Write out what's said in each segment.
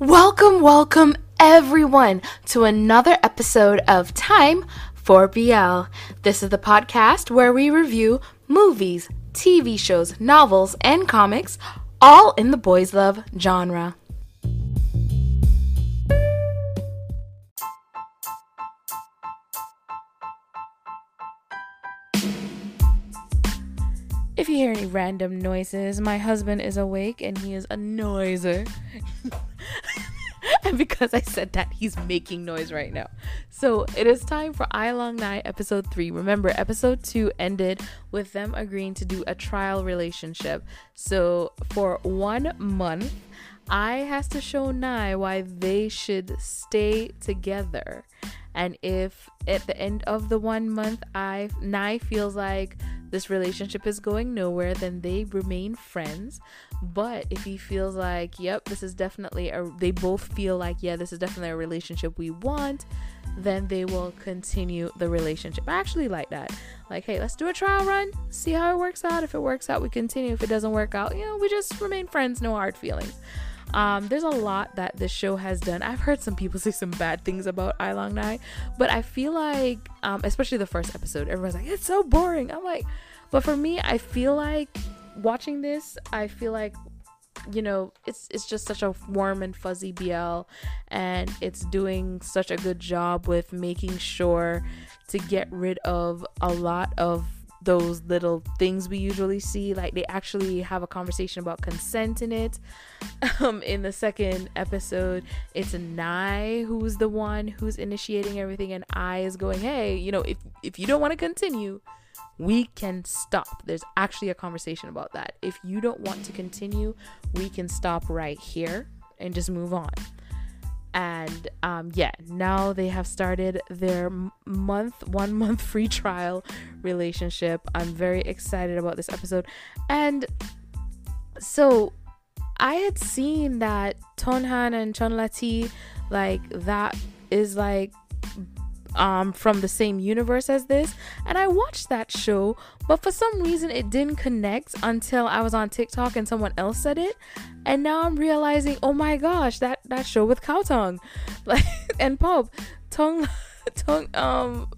Welcome, welcome everyone to another episode of Time for BL. This is the podcast where we review movies, TV shows, novels, and comics, all in the boys' love genre. If you hear any random noises, my husband is awake and he is a noiser. and because I said that, he's making noise right now. So it is time for Ai Long Nhai episode 3. Remember, episode 2 ended with them agreeing to do a trial relationship. So for one month, I has to show Nhai why they should stay together. And if at the end of the one month I Nhai feels like this relationship is going nowhere, then they remain friends. But if he feels like, yep, this is definitely a, they both feel like, yeah, this is definitely a relationship we want, then they will continue the relationship. I actually like that. Like, hey, let's do a trial run, see how it works out. If it works out, we continue. If it doesn't work out, you know, we just remain friends, no hard feelings. Um, there's a lot that this show has done. I've heard some people say some bad things about Ai Long Nhai, but I feel like, um, especially the first episode, everyone's like, it's so boring. I'm like, but for me, I feel like watching this, I feel like you know it's it's just such a warm and fuzzy BL and it's doing such a good job with making sure to get rid of a lot of those little things we usually see like they actually have a conversation about consent in it. Um in the second episode it's Nhai who's the one who's initiating everything and I is going hey you know if if you don't want to continue we can stop. There's actually a conversation about that. If you don't want to continue we can stop right here and just move on and um, yeah now they have started their month one month free trial relationship. I'm very excited about this episode. And so i had seen that tonhan and chonlati like that is like um from the same universe as this. And I watched that show but for some reason it didn't connect until I was on TikTok and someone else said it. And now I'm realizing oh my gosh that that show with Cow Tongue like and Pop Tongue Tongue um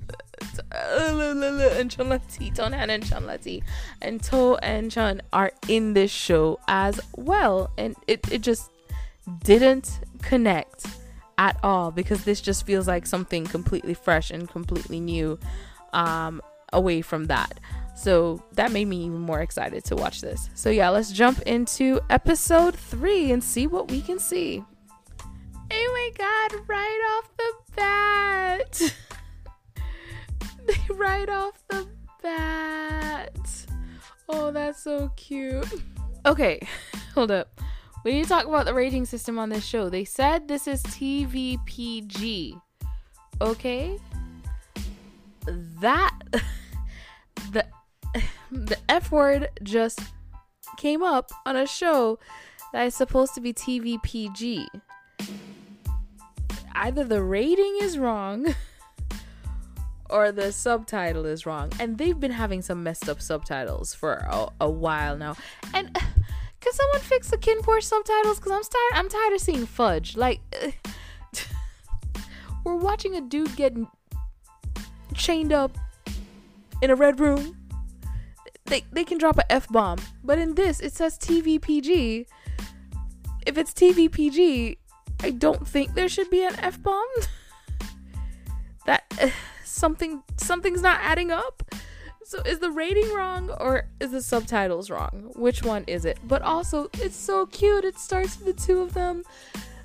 and Chunlati, Tonan and Chunlati, and To and Chun are in this show as well, and it, it just didn't connect at all because this just feels like something completely fresh and completely new um, away from that. So that made me even more excited to watch this. So yeah, let's jump into episode three and see what we can see. Oh my god, right off the bat. right off the bat. Oh, that's so cute. Okay, hold up. Need to talk about the rating system on this show. They said this is TVPG. Okay? That the the F word just came up on a show that is supposed to be TVPG. Either the rating is wrong or the subtitle is wrong. And they've been having some messed up subtitles for a, a while now. And can someone fix the KinnPorsche subtitles? Cause I'm tired. I'm tired of seeing fudge. Like, we're watching a dude get chained up in a red room. They they can drop a f bomb, but in this it says TVPG. If it's TVPG, I don't think there should be an f bomb. that something something's not adding up. So is the rating wrong or is the subtitles wrong? Which one is it? But also, it's so cute. It starts with the two of them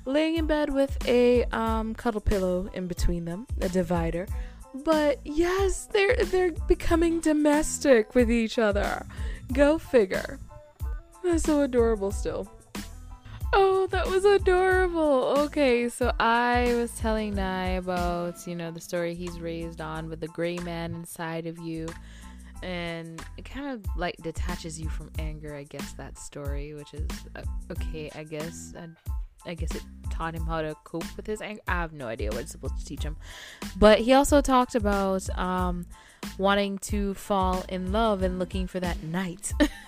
laying in bed with a um, cuddle pillow in between them, a divider. But yes, they're they're becoming domestic with each other. Go figure. That's so adorable still. Oh, that was adorable. Okay, so I was telling Nhai about, you know, the story he's raised on with the gray man inside of you and it kind of like detaches you from anger i guess that story which is uh, okay i guess. I, I guess it taught him how to cope with his anger. I have no idea what it's supposed to teach him. But he also talked about um, wanting to fall in love and looking for that knight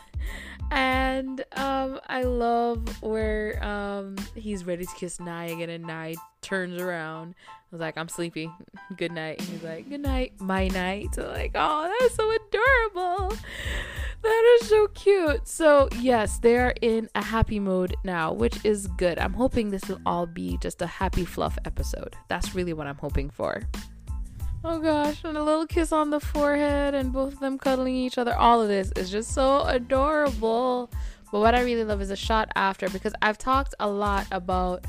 And um, I love where um, he's ready to kiss Nhai again, and Nhai turns around. I was like, I'm sleepy. Good night. And he's like, Good night, my night. So like, oh, that's so adorable. That is so cute. So, yes, they are in a happy mode now, which is good. I'm hoping this will all be just a happy fluff episode. That's really what I'm hoping for. Oh gosh, and a little kiss on the forehead, and both of them cuddling each other. All of this is just so adorable. But what I really love is a shot after because I've talked a lot about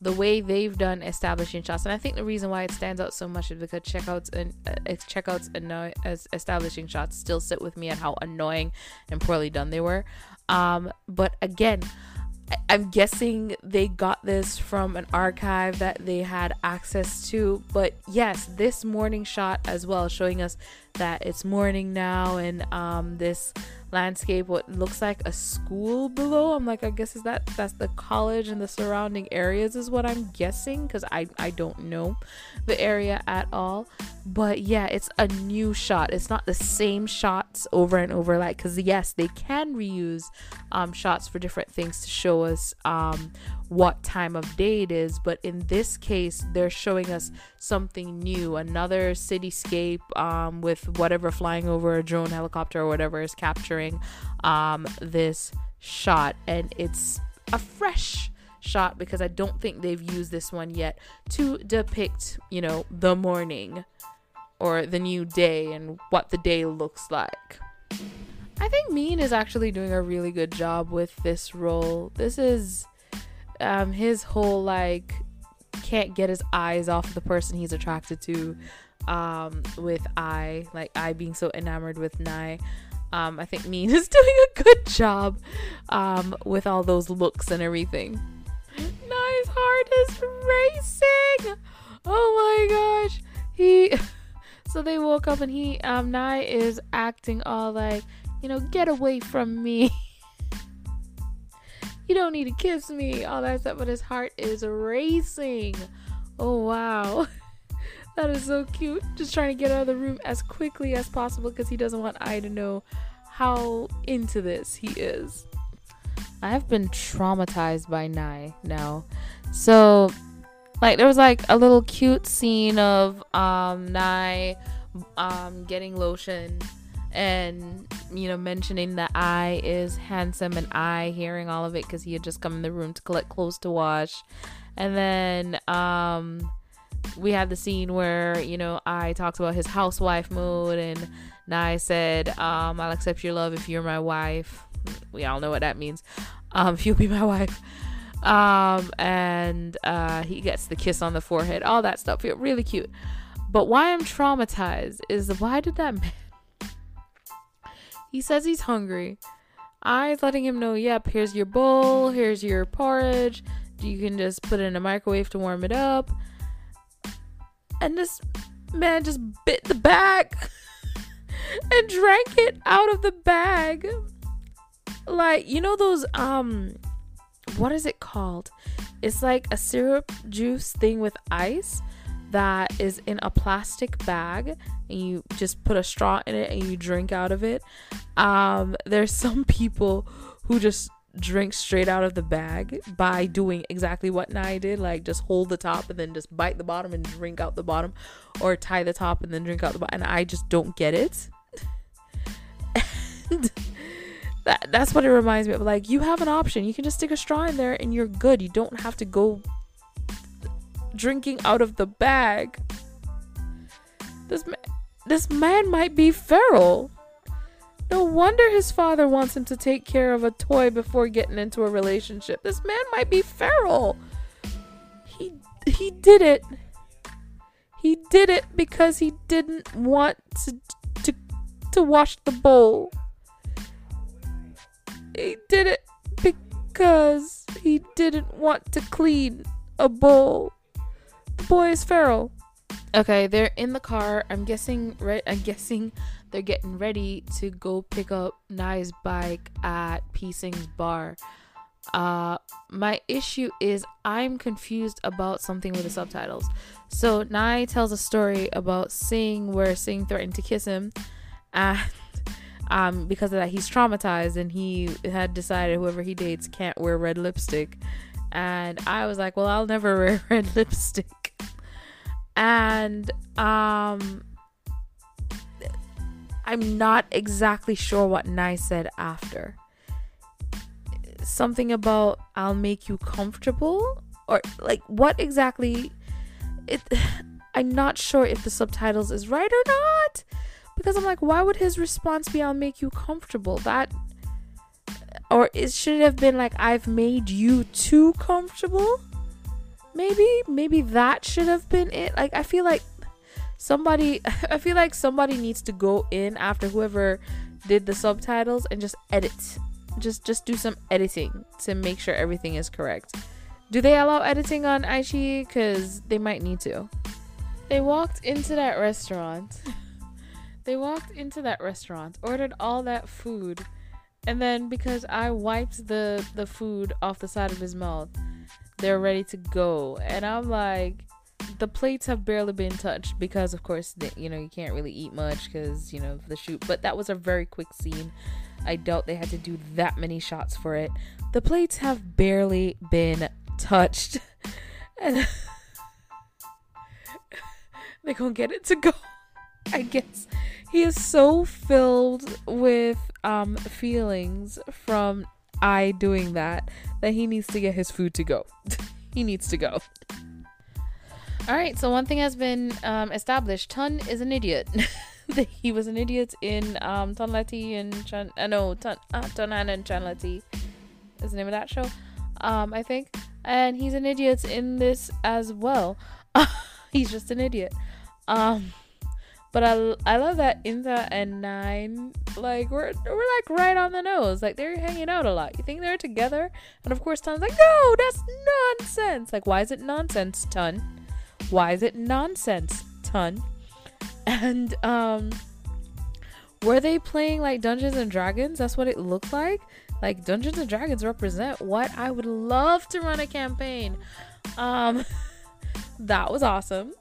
the way they've done establishing shots, and I think the reason why it stands out so much is because checkouts and uh, checkouts annoy- as establishing shots still sit with me at how annoying and poorly done they were. Um, but again, I'm guessing they got this from an archive that they had access to. But yes, this morning shot as well, showing us that it's morning now and um, this landscape what looks like a school below. I'm like i guess is that that's the college and the surrounding areas is what i'm guessing because i i don't know the area at all. But yeah it's a new shot. It's not the same shots over and over like because yes they can reuse um shots for different things to show us um what time of day it is, but in this case, they're showing us something new, another cityscape um, with whatever flying over a drone, helicopter, or whatever is capturing um, this shot, and it's a fresh shot because I don't think they've used this one yet to depict, you know, the morning or the new day and what the day looks like. I think Min is actually doing a really good job with this role. This is um, his whole like can't get his eyes off the person he's attracted to um, with I, like I being so enamored with Nhai. Um, I think Min is doing a good job um, with all those looks and everything. Nhai's heart is racing. Oh my gosh. He so they woke up and he um Nhai is acting all like, you know, get away from me. you don't need to kiss me, all that stuff, but his heart is racing. Oh wow. that is so cute. Just trying to get out of the room as quickly as possible because he doesn't want I to know how into this he is. I have been traumatized by Nhai now. So like there was like a little cute scene of um Nhai um getting lotion and you know mentioning that I is handsome and I hearing all of it because he had just come in the room to collect clothes to wash, and then um we had the scene where you know I talked about his housewife mood and Nhai said um I'll accept your love if you're my wife. We all know what that means. Um, if you'll be my wife. Um, and uh, he gets the kiss on the forehead, all that stuff. Really cute. But why I'm traumatized is why did that man he says he's hungry. I's letting him know, yep, here's your bowl, here's your porridge. You can just put it in a microwave to warm it up. And this man just bit the bag and drank it out of the bag. Like, you know those um what is it called? It's like a syrup juice thing with ice that is in a plastic bag and you just put a straw in it and you drink out of it. Um, there's some people who just drink straight out of the bag by doing exactly what Nhai did, like just hold the top and then just bite the bottom and drink out the bottom, or tie the top and then drink out the bottom. And I just don't get it. and that that's what it reminds me of. Like you have an option. You can just stick a straw in there and you're good. You don't have to go drinking out of the bag. This man, this man might be feral. No wonder his father wants him to take care of a toy before getting into a relationship. This man might be feral. He he did it. He did it because he didn't want to to to wash the bowl. He did it because he didn't want to clean a bowl boy is feral. Okay, they're in the car. I'm guessing right I'm guessing they're getting ready to go pick up Nhai's bike at P bar. Uh my issue is I'm confused about something with the subtitles. So Nhai tells a story about Sing where Sing threatened to kiss him and um, because of that he's traumatized and he had decided whoever he dates can't wear red lipstick and i was like well i'll never wear red lipstick. And um i'm not exactly sure what Nhai said after. Something about i'll make you comfortable? Or like what exactly it i'm not sure if the subtitles is right or not. Because I'm like, why would his response be, I'll make you comfortable? That, or it should have been like, I've made you too comfortable? Maybe, maybe that should have been it. Like, I feel like somebody, I feel like somebody needs to go in after whoever did the subtitles and just edit. Just, just do some editing to make sure everything is correct. Do they allow editing on iQIYI? Because they might need to. They walked into that restaurant. They walked into that restaurant, ordered all that food, and then because I wiped the the food off the side of his mouth, they're ready to go. And I'm like, the plates have barely been touched because, of course, you know you can't really eat much because you know the shoot. But that was a very quick scene. I doubt they had to do that many shots for it. The plates have barely been touched, and they're gonna get it to go. I guess he is so filled with um feelings from I doing that that he needs to get his food to go. he needs to go. All right, so one thing has been um, established. Tun is an idiot. he was an idiot in um, Tonlati and Chan. Uh, no, Tun, uh, Tonhan and Chanlati is the name of that show. Um, I think, and he's an idiot in this as well. he's just an idiot. Um, but I, I love that Inza and Nine like we're we're like right on the nose. Like they're hanging out a lot. You think they're together? And of course Tun's like, no, that's nonsense. Like why is it nonsense, Tun? Why is it nonsense, Tun? And um were they playing like Dungeons and Dragons? That's what it looked like. Like Dungeons and Dragons represent what I would love to run a campaign. Um that was awesome.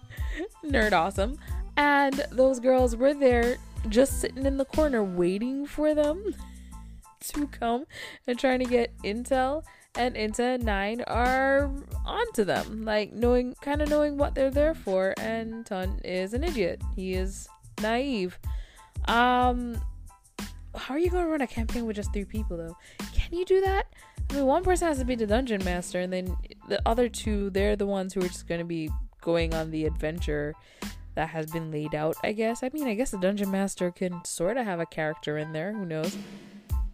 Nerd awesome. And those girls were there just sitting in the corner waiting for them to come and trying to get intel and Inta 9 are onto them, like knowing kind of knowing what they're there for and Ton is an idiot. He is naive. Um how are you going to run a campaign with just three people though? Can you do that? I mean, one person has to be the dungeon master and then the other two they're the ones who are just going to be going on the adventure that has been laid out, I guess. I mean, I guess the dungeon master can sort of have a character in there. Who knows?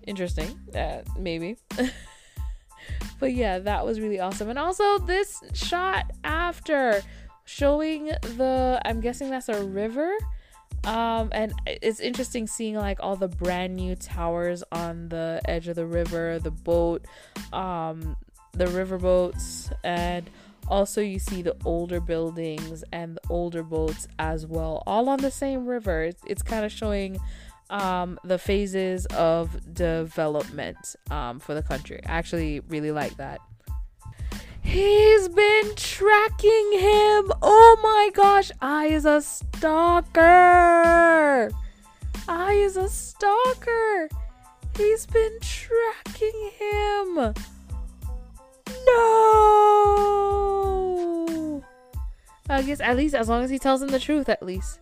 Interesting. Uh, maybe. but yeah, that was really awesome. And also, this shot after showing the, I'm guessing that's a river. Um, and it's interesting seeing like all the brand new towers on the edge of the river, the boat, um, the river boats, and also, you see the older buildings and the older boats as well, all on the same river. It's, it's kind of showing um, the phases of development um, for the country. I actually really like that. He's been tracking him. Oh my gosh, I is a stalker. I is a stalker. He's been tracking him. No. I guess at least as long as he tells him the truth, at least.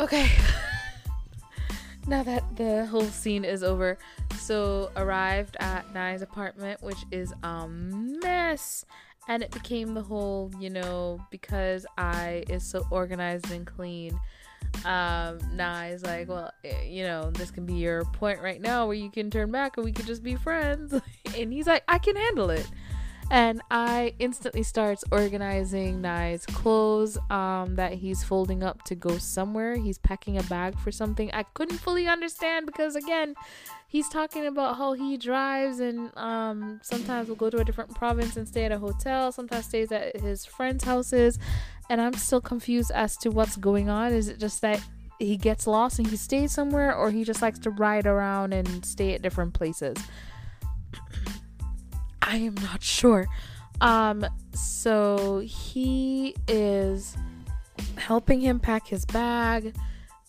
Okay. now that the whole scene is over, so arrived at Nhai's apartment, which is a mess. And it became the whole, you know, because I is so organized and clean um he's like well eh, you know this can be your point right now where you can turn back and we can just be friends. And he's like i can handle it and I instantly starts organizing Nhai's clothes um, that he's folding up to go somewhere. He's packing a bag for something. I couldn't fully understand because again, he's talking about how he drives and um, sometimes will go to a different province and stay at a hotel. Sometimes stays at his friends' houses, and I'm still confused as to what's going on. Is it just that he gets lost and he stays somewhere, or he just likes to ride around and stay at different places? I am not sure. Um, so he is helping him pack his bag,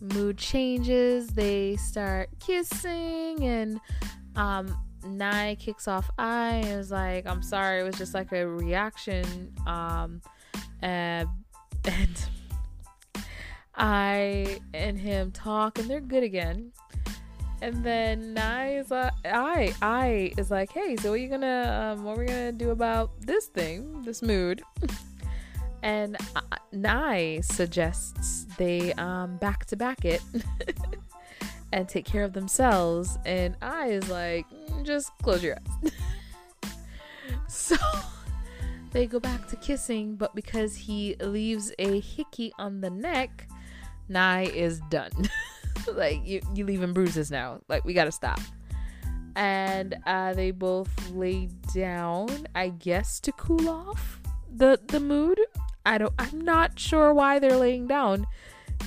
mood changes. They start kissing, and um, Nhai kicks off I and is like, I'm sorry, it was just like a reaction. Um, and I and him talk, and they're good again. And then is like, I, I is like, hey, so what are you gonna, um, what are we gonna do about this thing, this mood? and uh, Nhai suggests they um back to back it and take care of themselves, and I is like, mm, just close your eyes. so they go back to kissing, but because he leaves a hickey on the neck, Nhai is done. like you, you leaving bruises now. Like we gotta stop. And uh, they both lay down, I guess, to cool off the the mood. I don't. I'm not sure why they're laying down,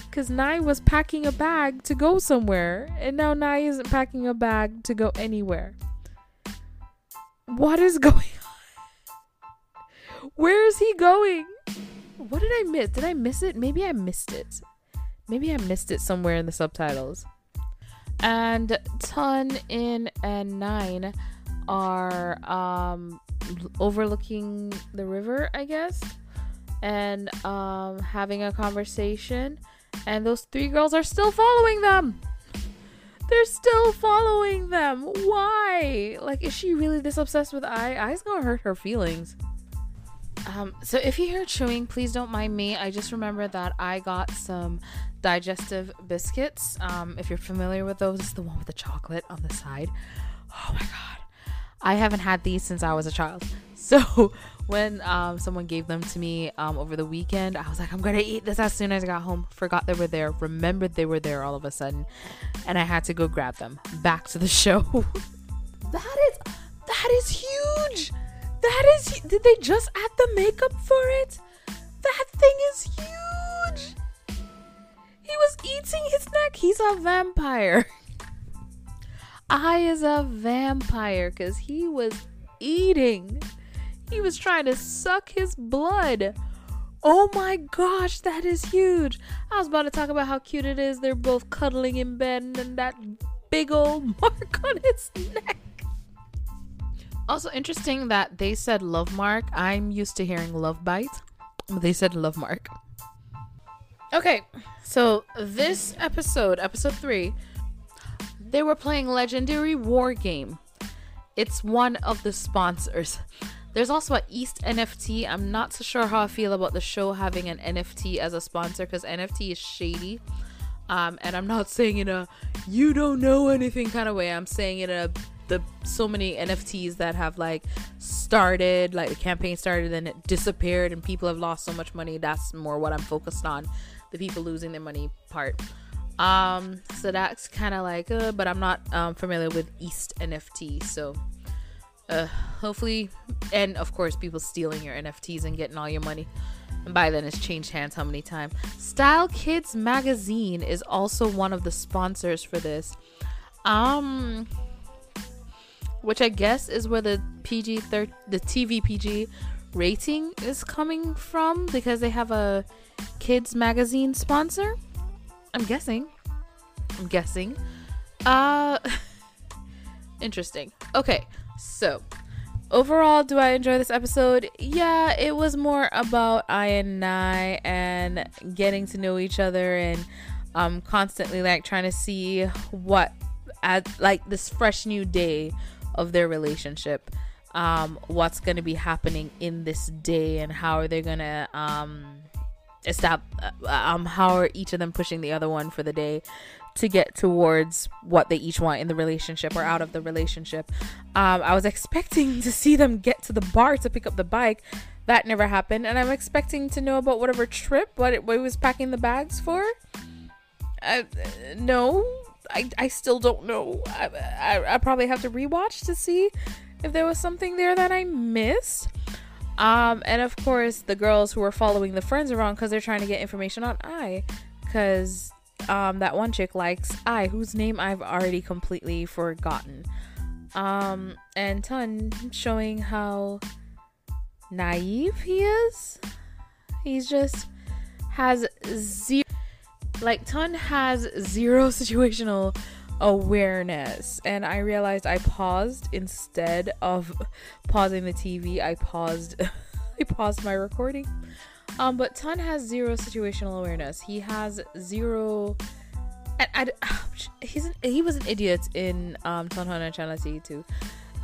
because Nhai was packing a bag to go somewhere, and now Nhai isn't packing a bag to go anywhere. What is going on? Where is he going? What did I miss? Did I miss it? Maybe I missed it. Maybe I missed it somewhere in the subtitles. And Ton, In, and Nine are um, overlooking the river, I guess, and um, having a conversation. And those three girls are still following them. They're still following them. Why? Like, is she really this obsessed with I? I's gonna hurt her feelings. Um, so if you hear chewing, please don't mind me. I just remember that I got some digestive biscuits. Um, if you're familiar with those, it's the one with the chocolate on the side. Oh my god. I haven't had these since I was a child. So when um, someone gave them to me um, over the weekend, I was like, I'm gonna eat this as soon as I got home. Forgot they were there, remembered they were there all of a sudden, and I had to go grab them. Back to the show. that is that is huge. That is. Did they just add the makeup for it? That thing is huge. He was eating his neck. He's a vampire. I is a vampire because he was eating. He was trying to suck his blood. Oh my gosh, that is huge. I was about to talk about how cute it is. They're both cuddling in bed and that big old mark on his neck. Also interesting that they said love mark. I'm used to hearing love bite. They said love mark. Okay, so this episode, episode three, they were playing Legendary War Game. It's one of the sponsors. There's also a East NFT. I'm not so sure how I feel about the show having an NFT as a sponsor because NFT is shady. Um, and I'm not saying in a you don't know anything kind of way. I'm saying in a the so many NFTs that have like started, like the campaign started and it disappeared and people have lost so much money. That's more what I'm focused on. The people losing their money part. Um, so that's kind of like, uh, but I'm not um, familiar with East NFT. So, uh, hopefully, and of course, people stealing your NFTs and getting all your money. And by then, it's changed hands how many times. Style Kids Magazine is also one of the sponsors for this. Um, which I guess is where the PG thir- the TV PG rating is coming from because they have a kids magazine sponsor. I'm guessing. I'm guessing. Uh interesting. Okay. So, overall, do I enjoy this episode? Yeah, it was more about I and I and getting to know each other and um constantly like trying to see what at like this fresh new day of their relationship um, what's going to be happening in this day and how are they going to um, stop uh, um, how are each of them pushing the other one for the day to get towards what they each want in the relationship or out of the relationship. Um, i was expecting to see them get to the bar to pick up the bike. That never happened and i'm expecting to know about whatever trip what it, what it was packing the bags for. Uh, no I, I still don't know. I, I, I probably have to rewatch to see if there was something there that I missed. Um, and of course, the girls who were following the friends around because they're trying to get information on I, because um, that one chick likes I, whose name I've already completely forgotten. Um, and Ton showing how naive he is. He's just has zero like Ton has zero situational awareness and I realized I paused instead of pausing the TV. I paused I paused my recording. Um but Ton has zero situational awareness. He has zero and I, he's an, he was an idiot in um Tonhana Chanati too.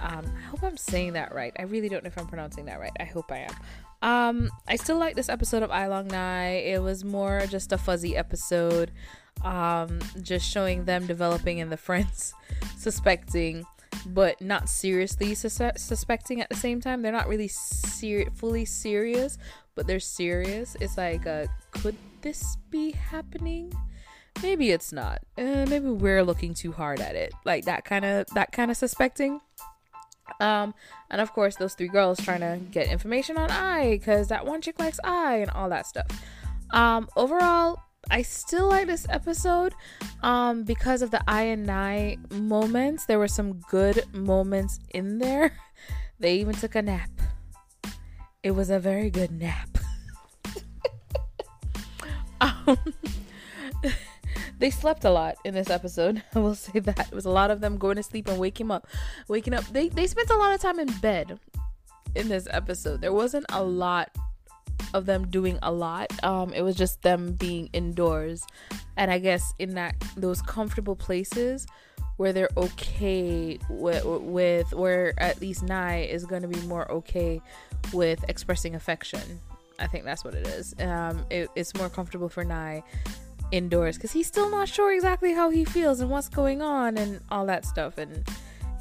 Um, I hope I'm saying that right. I really don't know if I'm pronouncing that right. I hope I am. Um, I still like this episode of Ai Long Nhai. It was more just a fuzzy episode, um, just showing them developing and the friends suspecting, but not seriously sus- suspecting at the same time. They're not really ser- fully serious, but they're serious. It's like, uh, could this be happening? maybe it's not. Uh, maybe we're looking too hard at it. Like that kind of that kind of suspecting. Um, and of course those three girls trying to get information on I because that one chick likes I and all that stuff. Um, overall, I still like this episode um, because of the I and I moments. There were some good moments in there. They even took a nap. It was a very good nap. um, they slept a lot in this episode. I will say that. It was a lot of them going to sleep and waking up. Waking up. They they spent a lot of time in bed in this episode. There wasn't a lot of them doing a lot. Um it was just them being indoors. And I guess in that those comfortable places where they're okay with, with where at least Nhai is going to be more okay with expressing affection. I think that's what it is. Um, it, it's more comfortable for Nhai indoors because he's still not sure exactly how he feels and what's going on and all that stuff. And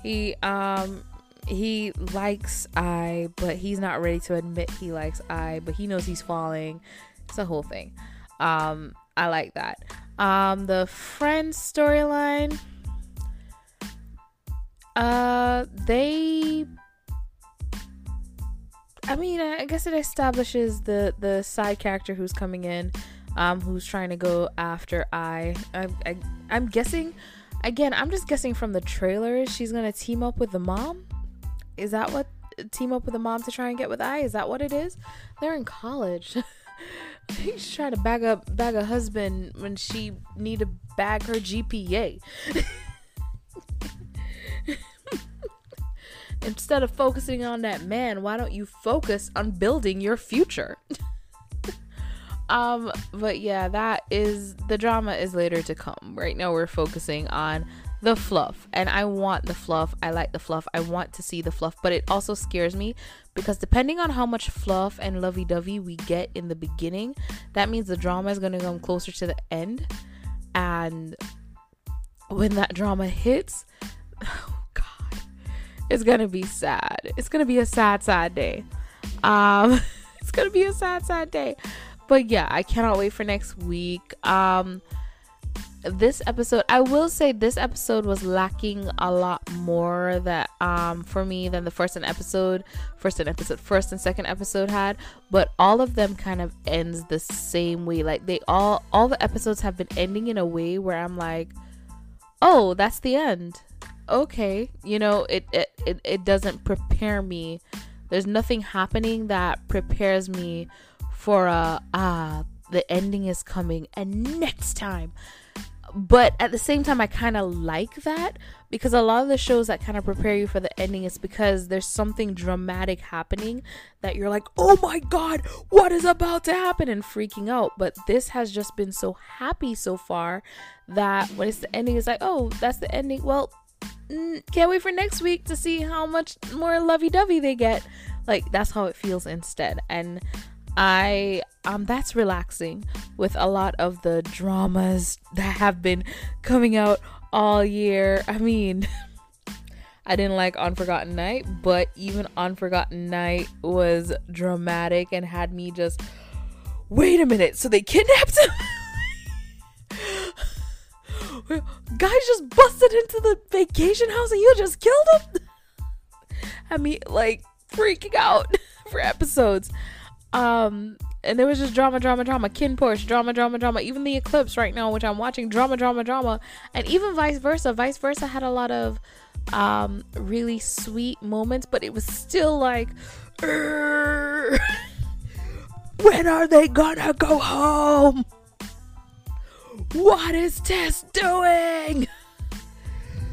he um he likes I but he's not ready to admit he likes I but he knows he's falling. It's a whole thing. Um I like that. Um the friends storyline uh they I mean I guess it establishes the the side character who's coming in um, who's trying to go after I. I, I I'm guessing. Again, I'm just guessing from the trailer. She's gonna team up with the mom. Is that what? Team up with the mom to try and get with I. Is that what it is? They're in college. She's trying to bag up bag a husband when she need to bag her GPA. Instead of focusing on that man, why don't you focus on building your future? Um, but yeah, that is the drama is later to come. Right now we're focusing on the fluff and I want the fluff. I like the fluff. I want to see the fluff, but it also scares me because depending on how much fluff and lovey-dovey we get in the beginning, that means the drama is going to come closer to the end and when that drama hits, oh god, it's going to be sad. It's going to be a sad sad day. Um it's going to be a sad sad day but yeah, I cannot wait for next week. Um this episode i will say this episode was lacking a lot more that um for me than the first and episode first and episode first and second episode had. But all of them kind of ends the same way. Like they all all the episodes have been ending in a way where i'm like oh that's the end. Okay you know it it it, it doesn't prepare me. There's nothing happening that prepares me for uh ah the ending is coming and next time. But at the same time i kind of like that because a lot of the shows that kind of prepare you for the ending is because there's something dramatic happening that you're like oh my god what is about to happen? and freaking out. But this has just been so happy so far that when it's the ending it's like oh that's the ending. Well can't wait for next week to see how much more lovey-dovey they get. Like that's how it feels instead. And I um that's relaxing with a lot of the dramas that have been coming out all year. I mean, I didn't like Unforgotten Night, but even Unforgotten Night was dramatic and had me just wait a minute, so they kidnapped him? Guys just busted into the vacation house and you just killed him? I mean, like freaking out for episodes. Um, and there was just drama, drama, drama. KinnPorsche, drama, drama, drama. Even the eclipse right now, which I'm watching, drama, drama, drama. And even vice versa. Vice versa had a lot of um really sweet moments, but it was still like when are they gonna go home? What is Tess doing?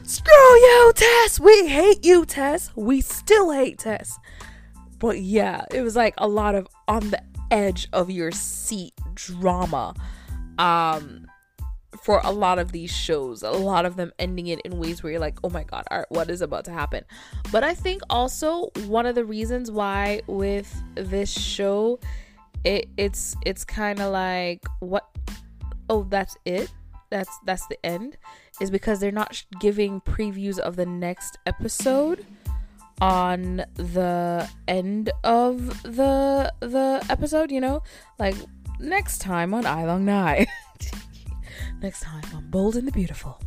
Screw you, Tess! We hate you, Tess! We still hate Tess. But yeah, it was like a lot of on the edge of your seat drama. Um for a lot of these shows, a lot of them ending it in ways where you're like, oh my god, what is about to happen? But I think also one of the reasons why with this show, it it's it's kind of like what oh that's it that's that's the end is because they're not giving previews of the next episode on the end of the the episode you know? Like next time on Ai Long Nhai next time on Bold and the Beautiful.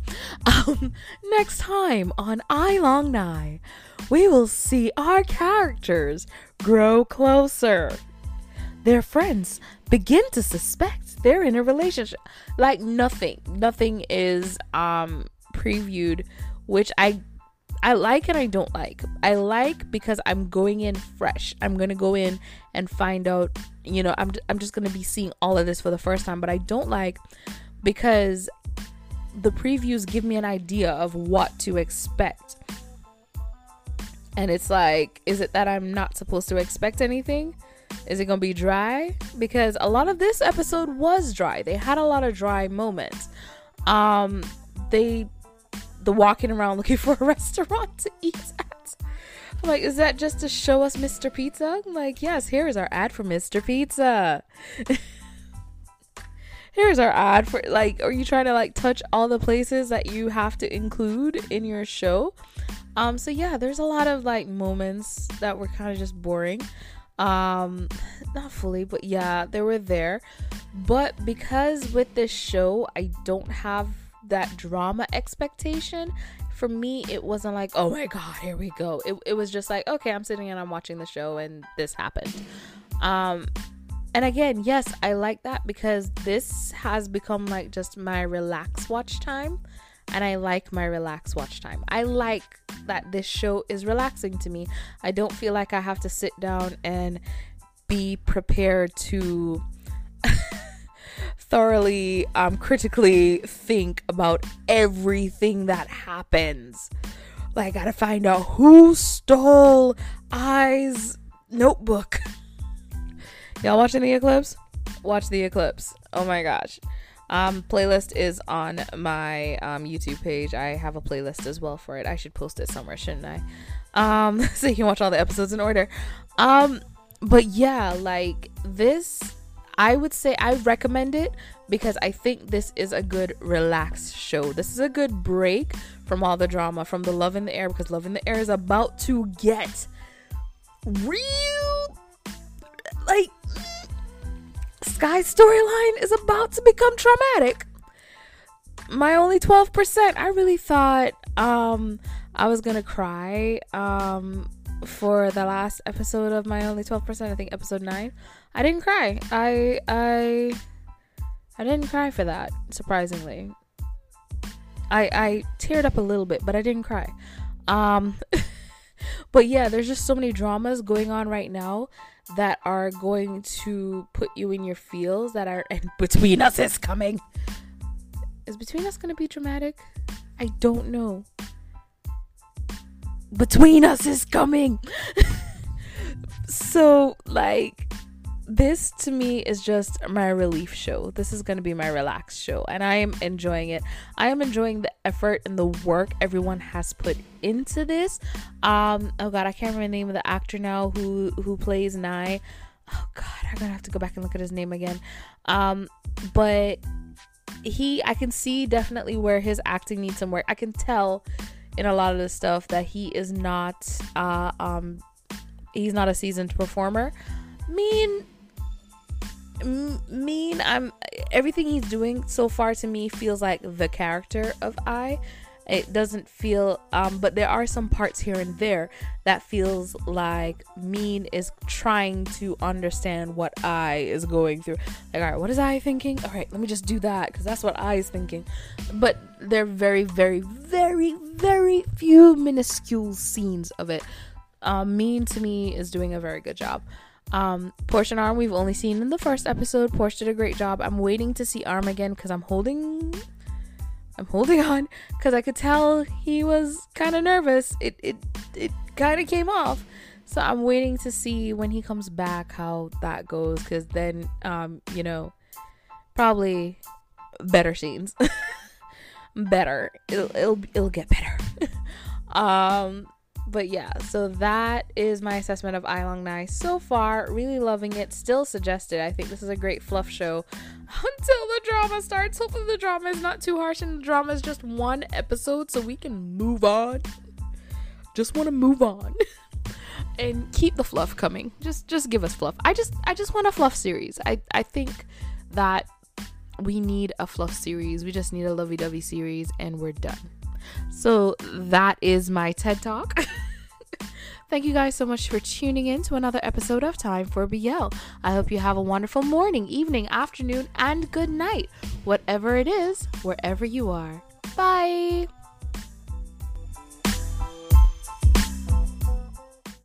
Um next time on Ai Long Nhai we will see our characters grow closer. Their friends begin to suspect they're in a relationship. Like nothing, nothing is um previewed, which I I like and I don't like. I like because I'm going in fresh. I'm going to go in and find out, you know, I'm I'm just going to be seeing all of this for the first time, but I don't like because the previews give me an idea of what to expect. And it's like, is it that I'm not supposed to expect anything? Is it gonna be dry? Because a lot of this episode was dry. They had a lot of dry moments. Um, they the walking around looking for a restaurant to eat at. I'm like, is that just to show us Mr. Pizza? I'm like, yes, here is our ad for Mr. Pizza. Here's our ad for like, are you trying to like touch all the places that you have to include in your show? Um, so yeah, there's a lot of like moments that were kind of just boring um not fully but yeah they were there but because with this show i don't have that drama expectation for me it wasn't like oh my god here we go it, it was just like okay i'm sitting and i'm watching the show and this happened um and again yes i like that because this has become like just my relax watch time and I like my relaxed watch time. I like that this show is relaxing to me. I don't feel like I have to sit down and be prepared to thoroughly um critically think about everything that happens. Like I got to find out who stole Ai's notebook. Y'all watching the eclipse? Watch the eclipse. Oh my gosh. Um, playlist is on my um, YouTube page. I have a playlist as well for it. I should post it somewhere, shouldn't I? Um, so you can watch all the episodes in order. Um, but yeah, like this, I would say I recommend it because I think this is a good relaxed show. This is a good break from all the drama, from the love in the air, because love in the air is about to get real like Sky's storyline is about to become traumatic. My only 12%. I really thought um I was to cry um for the last episode of my only 12%, I think episode 9. I didn't cry. I I I didn't cry for that, surprisingly. I I teared up a little bit, but I didn't cry. Um but yeah, there's just so many dramas going on right now that are going to put you in your feels that are and between us is coming. Is between us gonna be dramatic? I don't know. Between us is coming. so like this to me is just my relief show. This is going to be my relaxed show, and I am enjoying it. I am enjoying the effort and the work everyone has put into this. Um, oh god, I can't remember the name of the actor now who who plays Nhai. Oh god, I'm gonna have to go back and look at his name again. Um, but he, I can see definitely where his acting needs some work. I can tell in a lot of the stuff that he is not, uh, um, he's not a seasoned performer. I mean, mean i'm everything he's doing so far to me feels like the character of I. it doesn't feel um but there are some parts here and there that feels like Min is trying to understand what I is going through. Like all right what is I thinking? All right let me just do that because that's what I is thinking. But they're very very very very few minuscule scenes of it. Um Min to me is doing a very good job Um, Portia and Arm, we've only seen in the first episode. Portia did a great job. I'm waiting to see Arm again because I'm holding, I'm holding on because I could tell he was kind of nervous. It it it kind of came off. So I'm waiting to see when he comes back how that goes because then, um, you know, probably better scenes. better. It'll it'll it'll get better. um but yeah, so that is my assessment of Ai Long Nhai so far. Really loving it. Still suggested. I think this is a great fluff show until the drama starts. Hopefully, the drama is not too harsh and the drama is just one episode so we can move on. Just want to move on. and keep the fluff coming. Just just give us fluff. I just I just want a fluff series. I I think that we need a fluff series. We just need a lovey-dovey series and we're done. So that is my TED Talk. Thank you guys so much for tuning in to another episode of Time for BL. I hope you have a wonderful morning, evening, afternoon, and good night, whatever it is, wherever you are. Bye.